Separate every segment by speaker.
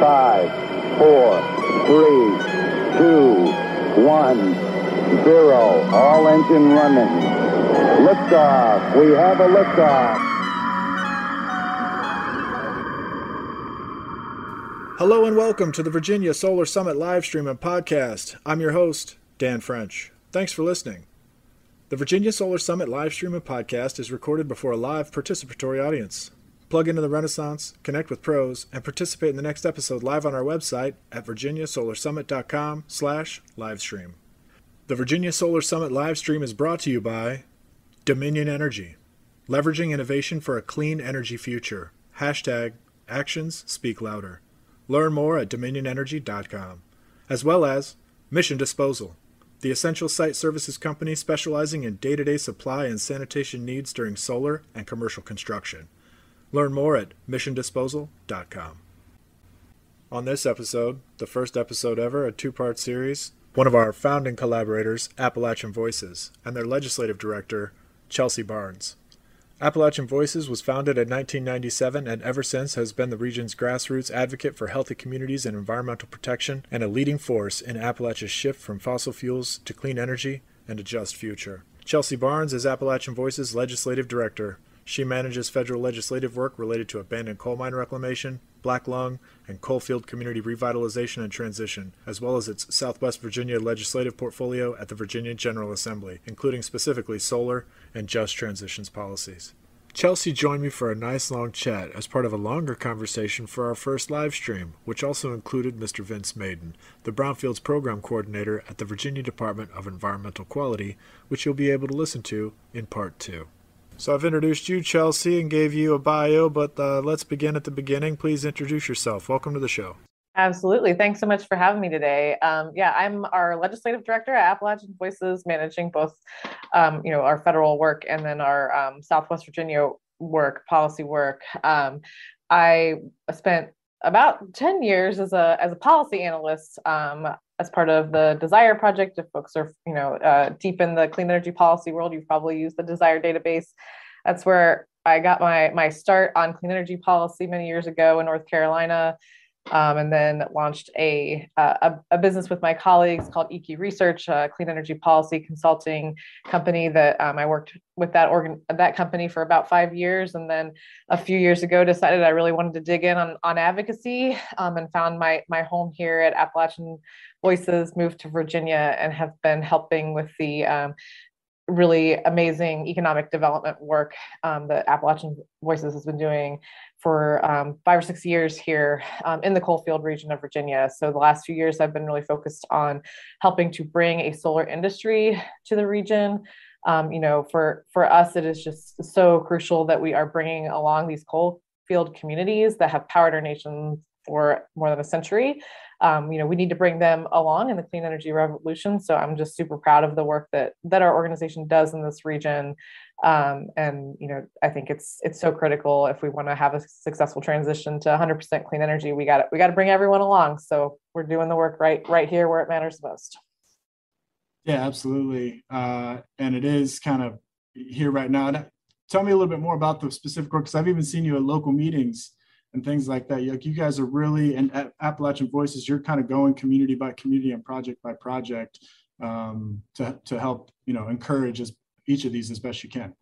Speaker 1: Five, four, three, two, one, zero. All engine running. Liftoff. We have a liftoff.
Speaker 2: Hello and welcome to the Virginia Solar Summit live stream and podcast. I'm your host, Dan French. Thanks for listening. The Virginia Solar Summit live stream and podcast is recorded before a live participatory audience. Plug into the Renaissance, connect with pros, and participate in the next episode live on our website at virginiasolarsummit.com slash livestream. The Virginia Solar Summit live stream is brought to you by Dominion Energy, leveraging innovation for a clean energy future. Hashtag actions speak louder. Learn more at dominionenergy.com, as well as Mission Disposal, the essential site services company specializing in day to day supply and sanitation needs during solar and commercial construction. Learn more at missiondisposal.com. On this episode, the first episode ever, a two part series, one of our founding collaborators, Appalachian Voices, and their legislative director, Chelsea Barnes. Appalachian Voices was founded in 1997 and ever since has been the region's grassroots advocate for healthy communities and environmental protection and a leading force in Appalachia's shift from fossil fuels to clean energy and a just future. Chelsea Barnes is Appalachian Voices legislative director. She manages federal legislative work related to abandoned coal mine reclamation, black lung, and coalfield community revitalization and transition, as well as its Southwest Virginia legislative portfolio at the Virginia General Assembly, including specifically solar and just transitions policies. Chelsea joined me for a nice long chat as part of a longer conversation for our first live stream, which also included Mr. Vince Maiden, the Brownfields Program Coordinator at the Virginia Department of Environmental Quality, which you'll be able to listen to in Part 2. So I've introduced you, Chelsea, and gave you a bio, but uh, let's begin at the beginning. Please introduce yourself. Welcome to the show.
Speaker 3: Absolutely. Thanks so much for having me today. Um, yeah, I'm our legislative director at Appalachian Voices, managing both, um, you know, our federal work and then our um, Southwest Virginia work, policy work. Um, I spent about 10 years as a as a policy analyst um, as part of the DSIRE project. If folks are, you know, uh, deep in the clean energy policy world, you've probably used the DSIRE database. That's where I got my my start on clean energy policy many years ago in North Carolina um, and then launched a, a, a, business with my colleagues called EQ Research, a clean energy policy consulting company that um, I worked with that organ that company for about five years, and then a few years ago decided I really wanted to dig in on on advocacy um, and found my my home here at Appalachian Voices. Moved to Virginia and have been helping with the um, really amazing economic development work um, that Appalachian Voices has been doing for um, five or six years here um, in the coalfield region of Virginia. So the last few years, I've been really focused on helping to bring a solar industry to the region. Um, you know, for for us, it is just so crucial that we are bringing along these coal field communities that have powered our nation for more than a century um, you know we need to bring them along in the clean energy revolution. So i'm just super proud of the work that that our organization does in this region. Um, and you know i think it's it's so critical. If we want to have a successful transition to 100% clean energy we got we got to bring everyone along. So we're doing the work right right here where it matters most.
Speaker 4: Yeah absolutely. Uh, and it is kind of here right now. Tell me a little bit more about the specific work because i've even seen you at local meetings and things like that. Like you guys are really, and Appalachian Voices, you're kind of going community by community and project by project um, to, to help, you know, encourage as, each of these as best you can.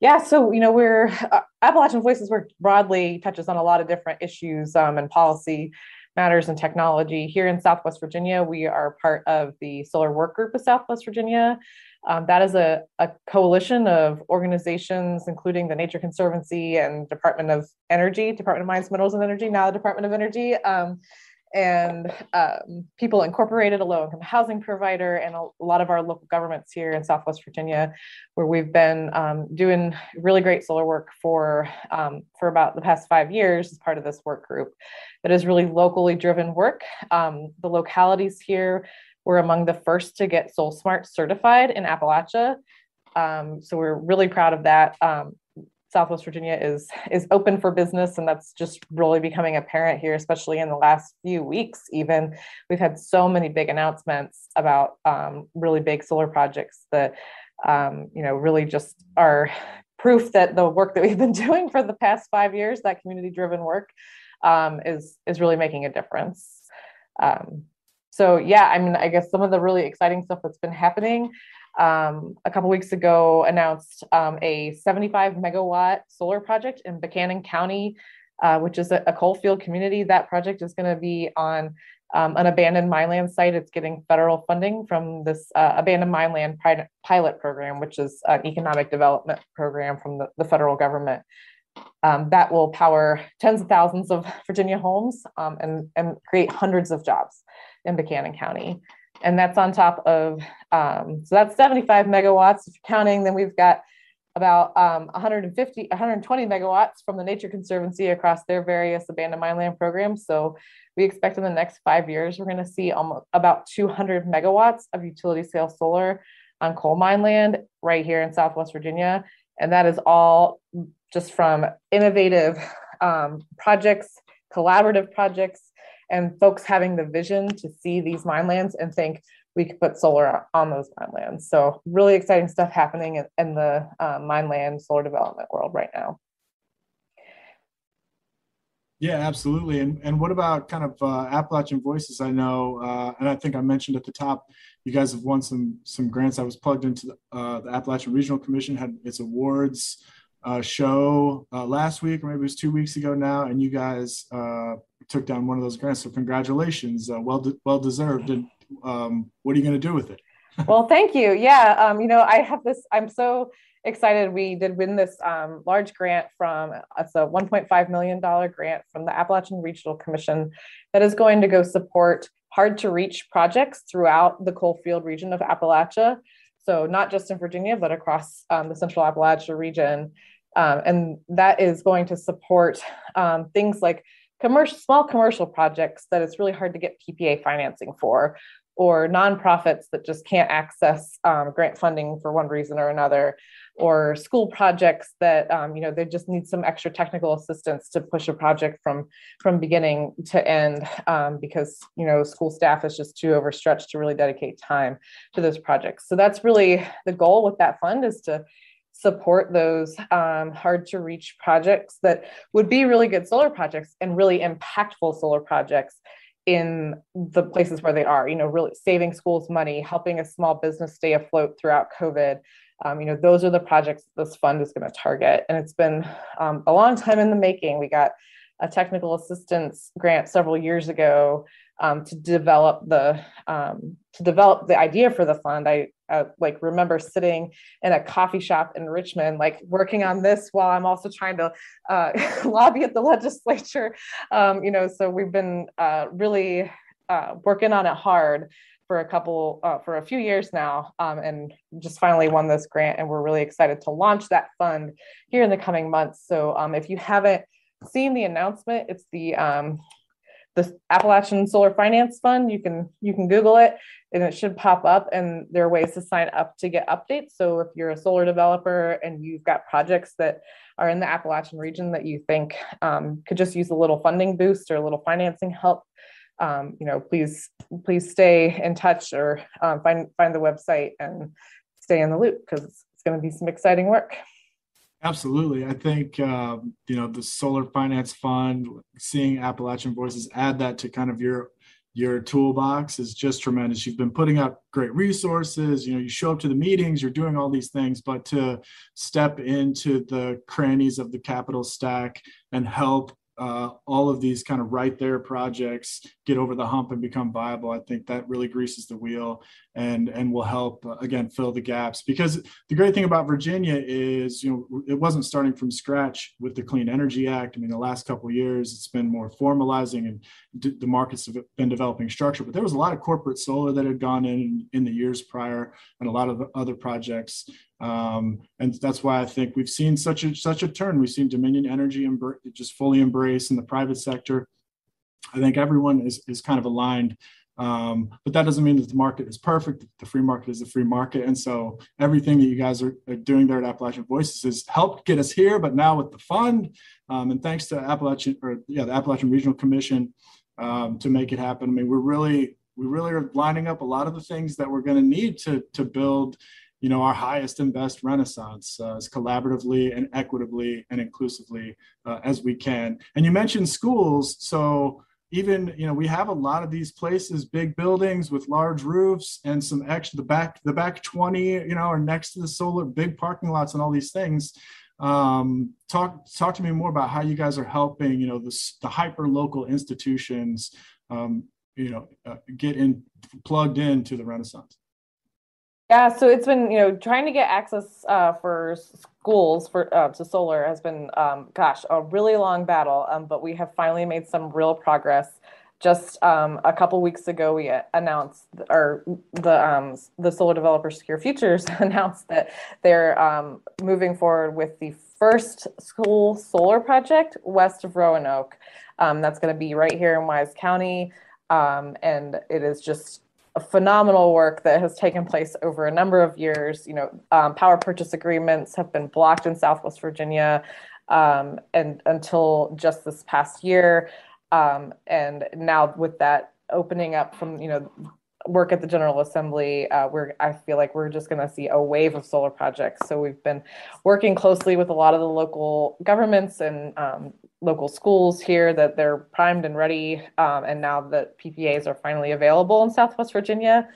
Speaker 3: Yeah, so you know we're uh, Appalachian Voices work broadly touches on a lot of different issues um, and policy matters and technology. Here in Southwest Virginia, we are part of the Solar Work Group of Southwest Virginia, um, that is a, a coalition of organizations, including the Nature Conservancy and Department of Energy, Department of Mines, Minerals, and Energy, now the Department of Energy, um, and um, People Incorporated, a low income housing provider, and a, lot of our local governments here in Southwest Virginia, where we've been um, doing really great solar work for, um, for about the past five years as part of this work group that is really locally driven work. Um, the localities here we're among the first to get SolSmart certified in Appalachia. Um, so we're really proud of that. Um, Southwest Virginia is is open for business, and that's just really becoming apparent here, especially in the last few weeks. Even we've had so many big announcements about um, really big solar projects that um, you know really just are proof that the work that we've been doing for the past five years, that community driven work, um, is is really making a difference. Um, so yeah, I mean, I guess some of the really exciting stuff that's been happening. Um, a couple weeks ago, announced um, a 75 megawatt solar project in Buchanan County, uh, which is a, a coal field community. That project is going to be on um, an abandoned mine land site. It's getting federal funding from this uh, abandoned mineland pilot program, which is an economic development program from the, the federal government. Um, that will power tens of thousands of Virginia homes um, and, and create hundreds of jobs in Buchanan County. And that's on top of, um, so that's 75 megawatts if you're counting. Then we've got about um, 150, 120 megawatts from the Nature Conservancy across their various abandoned mine land programs. So we expect in the next five years, we're going to see almost about 200 megawatts of utility scale solar on coal mine land right here in Southwest Virginia. And that is all just from innovative um, projects, collaborative projects, and folks having the vision to see these mine lands and think, we could put solar on those mine lands. So really exciting stuff happening in, in the uh, mine land solar development world right now.
Speaker 2: Yeah, absolutely. And and what about kind of uh, Appalachian Voices? I know, uh, and I think I mentioned at the top, you guys have won some some grants. I was plugged into the, uh, the Appalachian Regional Commission had its awards uh, show uh, last week, or maybe it was two weeks ago now, and you guys uh, took down one of those grants. So congratulations, well de- well deserved. And um, what are you going to do with it?
Speaker 3: well, thank you. Yeah, um, you know, I have this. I'm so excited. We did win this um, large grant from it's a 1.5 million dollar grant from the Appalachian Regional Commission that is going to go support hard to reach projects throughout the coalfield region of Appalachia. So not just in Virginia, but across um, the Central Appalachia region. Um, and that is going to support um, things like commercial, small commercial projects that it's really hard to get PPA financing for, or nonprofits that just can't access um, grant funding for one reason or another, or school projects that um, you know they just need some extra technical assistance to push a project from from beginning to end um, because you know school staff is just too overstretched to really dedicate time to those projects. So that's really the goal with that fund is to support those um, hard to reach projects that would be really good solar projects and really impactful solar projects in the places where they are you know really saving schools money helping a small business stay afloat throughout covid. Um, you know those are the projects this fund is going to target. And it's been um, a long time in the making. We got a technical assistance grant several years ago um, to develop the um, to develop the idea for the fund. I uh, like remember sitting in a coffee shop in Richmond, like working on this while I'm also trying to uh, lobby at the legislature. Um, you know, so we've been uh, really uh, working on it hard for a couple uh, for a few years now um, and just finally won this grant and we're really excited to launch that fund here in the coming months so um, if you haven't seen the announcement it's the um, the Appalachian Solar Finance Fund. You can you can Google it and it should pop up. And there are ways to sign up to get updates. So if you're a solar developer and you've got projects that are in the Appalachian region that you think um, could just use a little funding boost or a little financing help, um, you know, please please stay in touch or um, find find the website and stay in the loop because it's, it's going to be some exciting work.
Speaker 2: Absolutely. I think, um, you know, the Solar Finance Fund, seeing Appalachian Voices, add that to kind of your your toolbox is just tremendous. You've been putting up great resources. You know, you show up to the meetings, you're doing all these things, but to step into the crannies of the capital stack and help uh, all of these kind of right there projects get over the hump and become viable, I think that really greases the wheel and and will help uh, again fill the gaps. Because the great thing about Virginia is, you know, it wasn't starting from scratch with the Clean Energy Act. I mean, the last couple years, it's been more formalizing and d- the markets have been developing structure. But there was a lot of corporate solar that had gone in in the years prior, and a lot of other projects um, and that's why I think we've seen such a such a turn. We've seen Dominion Energy just fully embrace in the private sector. I think everyone is is kind of aligned. Um, but that doesn't mean that the market is perfect. The free market is a free market. And so everything that you guys are, are doing there at Appalachian Voices has helped get us here. But now with the fund, um, and thanks to Appalachian or yeah, the Appalachian Regional Commission um, to make it happen. I mean, we're really we really are lining up a lot of the things that we're going to need to to build you know our highest and best renaissance uh, as collaboratively and equitably and inclusively uh, as we can and you mentioned schools so even you know we have a lot of these places big buildings with large roofs and some extra the back the back 20 you know are next to the solar big parking lots and all these things. Um, talk talk to me more about how you guys are helping you know the, the hyper local institutions um, you know uh, get in plugged into the renaissance
Speaker 3: yeah, so it's been you know trying to get access uh, for schools for uh, to solar has been um, gosh a really long battle, um, but we have finally made some real progress. Just um, a couple weeks ago, we announced, or the um, the Solar Developer Secure Futures announced that they're um, moving forward with the first school solar project west of Roanoke. Um, that's going to be right here in Wise County, and it is just phenomenal work that has taken place over a number of years. You know, um, power purchase agreements have been blocked in Southwest Virginia, um, and until just this past year, um, and now with that opening up from you know work at the General Assembly, uh, we're I feel like we're just going to see a wave of solar projects. So we've been working closely with a lot of the local governments and um, local schools here that they're primed and ready. Um, and now that PPAs are finally available in Southwest Virginia,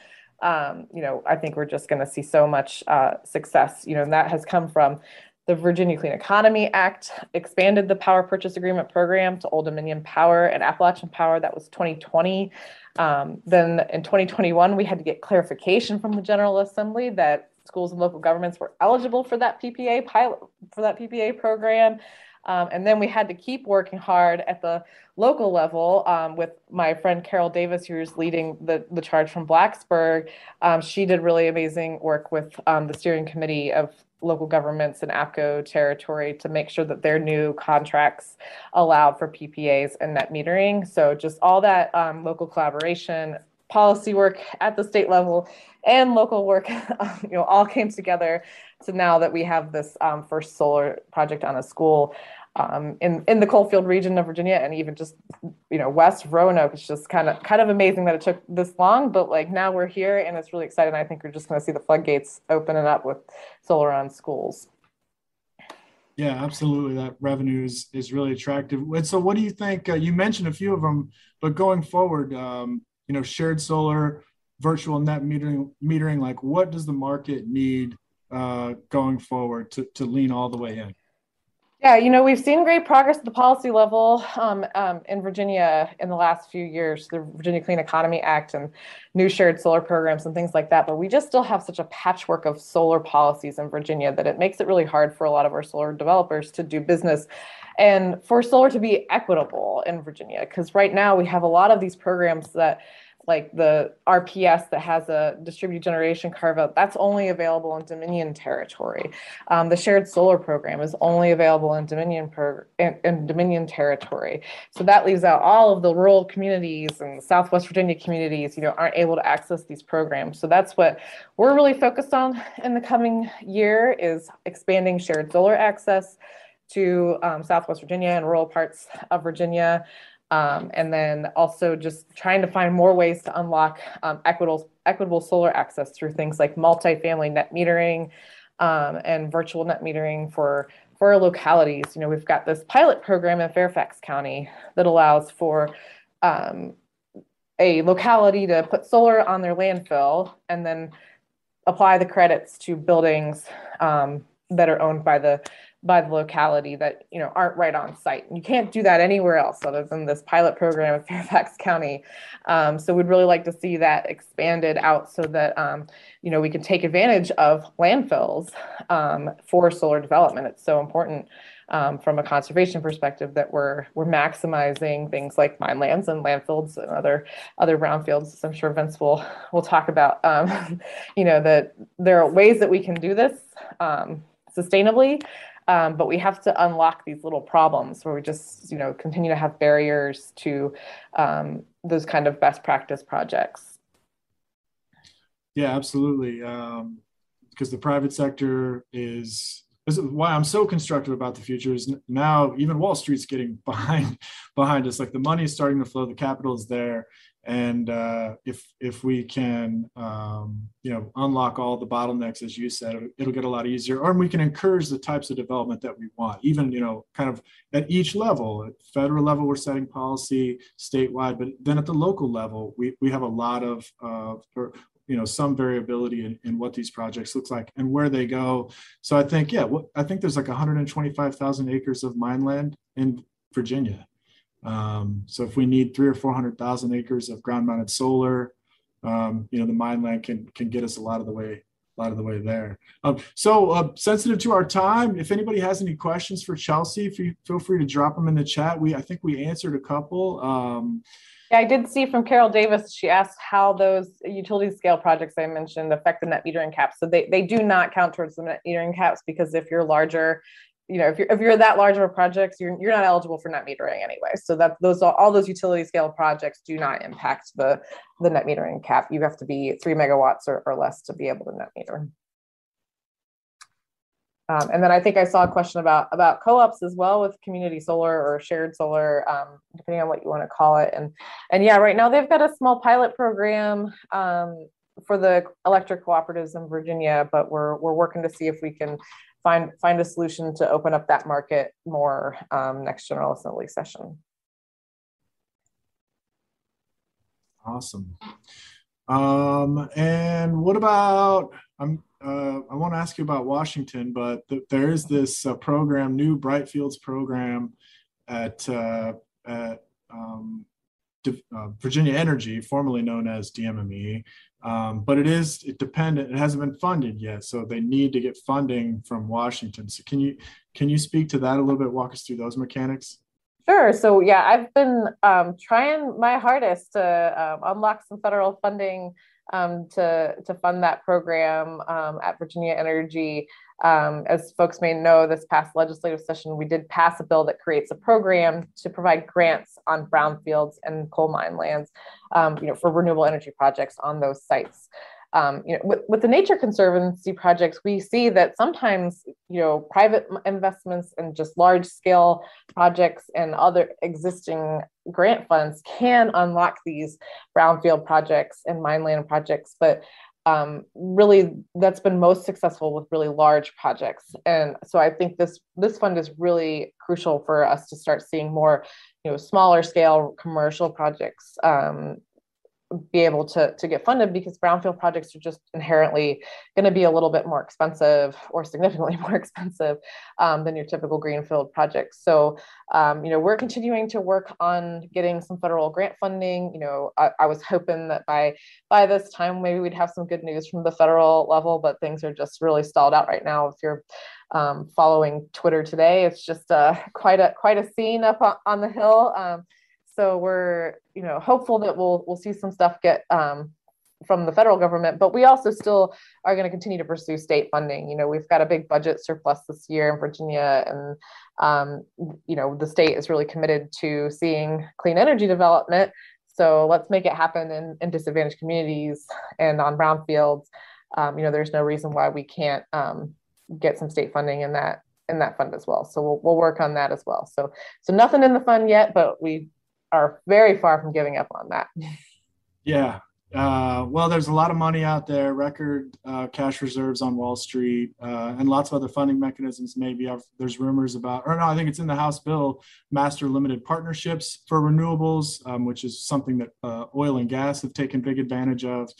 Speaker 3: um, you know, I think we're just going to see so much uh, success. You know, and that has come from the Virginia Clean Economy Act expanded the power purchase agreement program to Old Dominion Power and Appalachian Power. That was 2020. Um, then in 2021, we had to get clarification from the General Assembly that schools and local governments were eligible for that PPA pilot for that PPA program. Um, and then we had to keep working hard at the local level um, with my friend Carol Davis, who's leading the, the charge from Blacksburg. Um, she did really amazing work with um, the steering committee of local governments in APCO territory to make sure that their new contracts allowed for PPAs and net metering. So just all that um, local collaboration, policy work at the state level, and local work, you know, all came together to now that we have this um, first solar project on a school um, in in the Coalfield region of Virginia, and even just you know west Roanoke. It's just kind of kind of amazing that it took this long, but like now we're here, and it's really exciting. I think we're just going to see the floodgates opening up with solar on schools.
Speaker 2: Yeah, absolutely. That revenue is is really attractive. And so, what do you think? Uh, you mentioned a few of them, but going forward, um, you know, shared solar, virtual net metering, metering. Like, what does the market need uh, going forward to to lean all the way in?
Speaker 3: Yeah, you know, we've seen great progress at the policy level um, um, in Virginia in the last few years, the Virginia Clean Economy Act and new shared solar programs and things like that. But we just still have such a patchwork of solar policies in Virginia that it makes it really hard for a lot of our solar developers to do business and for solar to be equitable in Virginia. Because right now we have a lot of these programs that like the RPS that has a distributed generation carve out, that's only available in Dominion territory. Um, the shared solar program is only available in Dominion per, in, in, Dominion territory. So that leaves out all of the rural communities and Southwest Virginia communities, you know, aren't able to access these programs. So that's what we're really focused on in the coming year is expanding shared solar access to um, Southwest Virginia and rural parts of Virginia. Um, and then also just trying to find more ways to unlock um, equitable, equitable solar access through things like multifamily net metering um, and virtual net metering for, for localities. You know, we've got this pilot program in Fairfax County that allows for um, a locality to put solar on their landfill and then apply the credits to buildings um, that are owned by the by the locality that you know aren't right on site. You can't do that anywhere else other than this pilot program in Fairfax County. Um, so we'd really like to see that expanded out so that um, you know we can take advantage of landfills um, for solar development. It's so important um, from a conservation perspective that we're we're maximizing things like mine lands and landfills and other other brownfields. I'm sure Vince will will talk about. Um, you know that there are ways that we can do this um, sustainably um, but we have to unlock these little problems where we just, you know, continue to have barriers to um, those kind of best practice projects.
Speaker 2: Yeah, absolutely. Um, because the private sector is, why I'm so constructive about the future is now even Wall Street's getting behind behind us. Like the money is starting to flow, the capital is there, and uh, if if we can um, you know unlock all the bottlenecks as you said it'll get a lot easier. Or we can encourage the types of development that we want even you know kind of at each level at federal level we're setting policy statewide but then at the local level we, we have a lot of uh, or, you know some variability in, in what these projects looks like and where they go. So i think yeah i think there's like 125000 acres of mine land in virginia um, so if we need three or 400,000 acres of ground mounted solar, um, you know, the mine land can, can get us a lot of the way, a lot of the way there. Um, so uh, sensitive to our time, if anybody has any questions for Chelsea, if you feel free to drop them in the chat. We, I think we answered a couple. Um,
Speaker 3: yeah, I did see from Carol Davis, she asked how those utility scale projects I mentioned affect the net metering caps. So they, they do not count towards the net metering caps because if you're larger, you know, if you're if you're that large of a project, you're you're not eligible for net metering anyway. So that those all those utility scale projects do not impact the the net metering cap. You have to be three megawatts or, or less to be able to net meter. Um, and then I think I saw a question about about co-ops as well with community solar or shared solar, um, depending on what you want to call it. And and yeah, right now they've got a small pilot program um, for the electric cooperatives in Virginia, but we're we're working to see if we can find find a solution to open up that market more um, next General Assembly session.
Speaker 2: Awesome. Um, and what about, I'm, uh, I want to ask you about Washington, but th there is this uh, program, new Brightfields program at, uh, at um, uh, Virginia Energy, formerly known as DMME, um, but it is it dependent. It hasn't been funded yet, so they need to get funding from Washington. So can you can you speak to that a little bit? Walk us through those mechanics.
Speaker 3: Sure. So yeah, I've been um, trying my hardest to um, unlock some federal funding um, to to fund that program um, at Virginia Energy. Um, as folks may know, this past legislative session, we did pass a bill that creates a program to provide grants on brownfields and coal mine lands, um, you know, for renewable energy projects on those sites. Um, you know, with, with the nature conservancy projects, we see that sometimes, you know, private investments and just large scale projects and other existing grant funds can unlock these brownfield projects and mine land projects, but um, really that's been most successful with really large projects. And so i think this this fund is really crucial for us to start seeing more you know smaller scale commercial projects um, be able to, to get funded because brownfield projects are just inherently going to be a little bit more expensive or significantly more expensive um, than your typical greenfield projects. So, um, you know, we're continuing to work on getting some federal grant funding. You know, I, I, was hoping that by by this time maybe we'd have some good news from the federal level, but things are just really stalled out right now. If you're um, following Twitter today, it's just uh, quite a quite a scene up on, on the hill. So we're you know hopeful that we'll we'll see some stuff get um, from the federal government but we also still are going to continue to pursue state funding. You know we've got a big budget surplus this year in virginia and um, you know the state is really committed to seeing clean energy development. So let's make it happen in, in disadvantaged communities and on brownfields. Um, you know there's no reason why we can't um, get some state funding in that in that fund as well. So we'll, we'll work on that as well. So so nothing in the fund yet but we are very far from giving up on that.
Speaker 2: Yeah. Uh, well, there's a lot of money out there, record uh, cash reserves on Wall Street, uh, and lots of other funding mechanisms. Maybe I've, there's rumors about, or no, I think it's in the House bill, master limited partnerships for renewables, um, which is something that uh, oil and gas have taken big advantage of.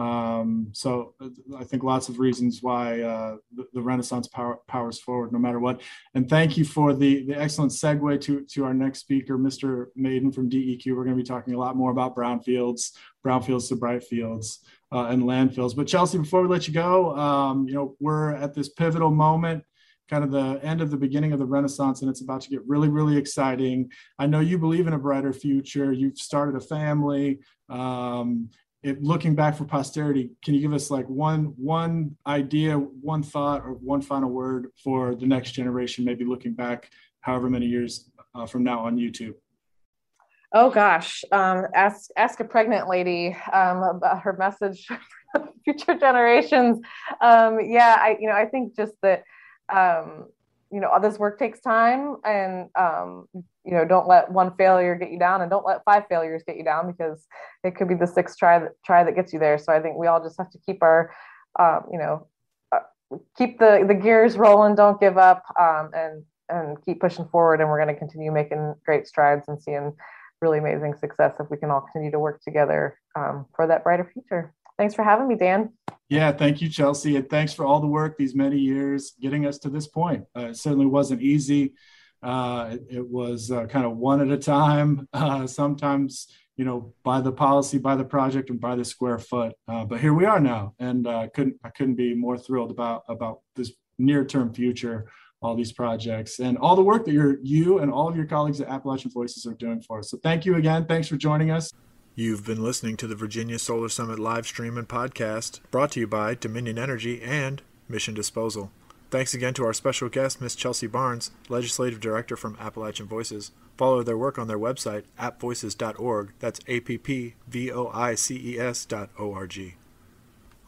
Speaker 2: Um, so uh, I think lots of reasons why uh, the, the, Renaissance power, powers forward, no matter what. And thank you for the, the excellent segue to, to our next speaker, Mr. Maiden from DEQ. We're going to be talking a lot more about brownfields, brownfields to brightfields, uh, and landfills. But Chelsea, before we let you go, um, you know we're at this pivotal moment kind of the end of the beginning of the renaissance and it's about to get really really exciting i know you believe in a brighter future you've started a family um, it, looking back for posterity, can you give us like one one idea, one thought, or one final word for the next generation? Maybe looking back, however many years uh, from now on YouTube.
Speaker 3: Oh gosh, um, ask ask a pregnant lady um, about her message for future generations. Um, yeah, I you know I think just that um, you know, all this work takes time and, um, you know, don't let one failure get you down and don't let five failures get you down because it could be the sixth try that try that gets you there. So I think we all just have to keep our, um, you know, uh, keep the, the gears rolling, don't give up, um, and, and keep pushing forward. And we're going to continue making great strides and seeing really amazing success if we can all continue to work together um, for that brighter future. Thanks for having me, Dan.
Speaker 5: Yeah, thank you, Chelsea. And thanks for all the work these many years getting us to this point. Uh, it certainly wasn't easy. Uh, it, it, was uh, kind of one at a time, uh, sometimes, you know, by the policy, by the project, and by the square foot. Uh, but here we are now, and uh, couldn't I couldn't be more thrilled about about this near-term future, all these projects, and all the work that you're you and all of your colleagues at Appalachian Voices are doing for us. So thank you again. Thanks for joining us.
Speaker 2: You've been listening to the Virginia Solar Summit live stream and podcast, brought to you by Dominion Energy and Mission Disposal. Thanks again to our special guest, Ms. Chelsea Barnes, Legislative Director from Appalachian Voices. Follow their work on their website, appvoices.org. That's A P P V O I C E S dot O R G.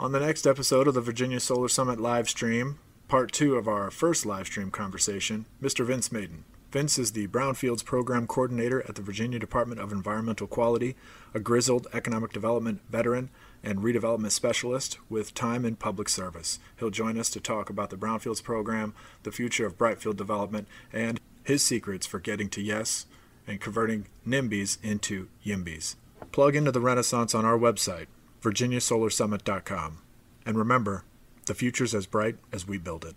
Speaker 2: On the next episode of the Virginia Solar Summit live stream, part two of our first live stream conversation, Mr. Vince Maiden. Vince is the Brownfields Program Coordinator at the Virginia Department of Environmental Quality, a grizzled economic development veteran and redevelopment specialist with time in public service. He'll join us to talk about the Brownfields Program, the future of Brightfield development, and his secrets for getting to yes and converting NIMBYs into YIMBYs. Plug into the Renaissance on our website, virginiasolarsummit.com. And remember, the future's as bright as we build it.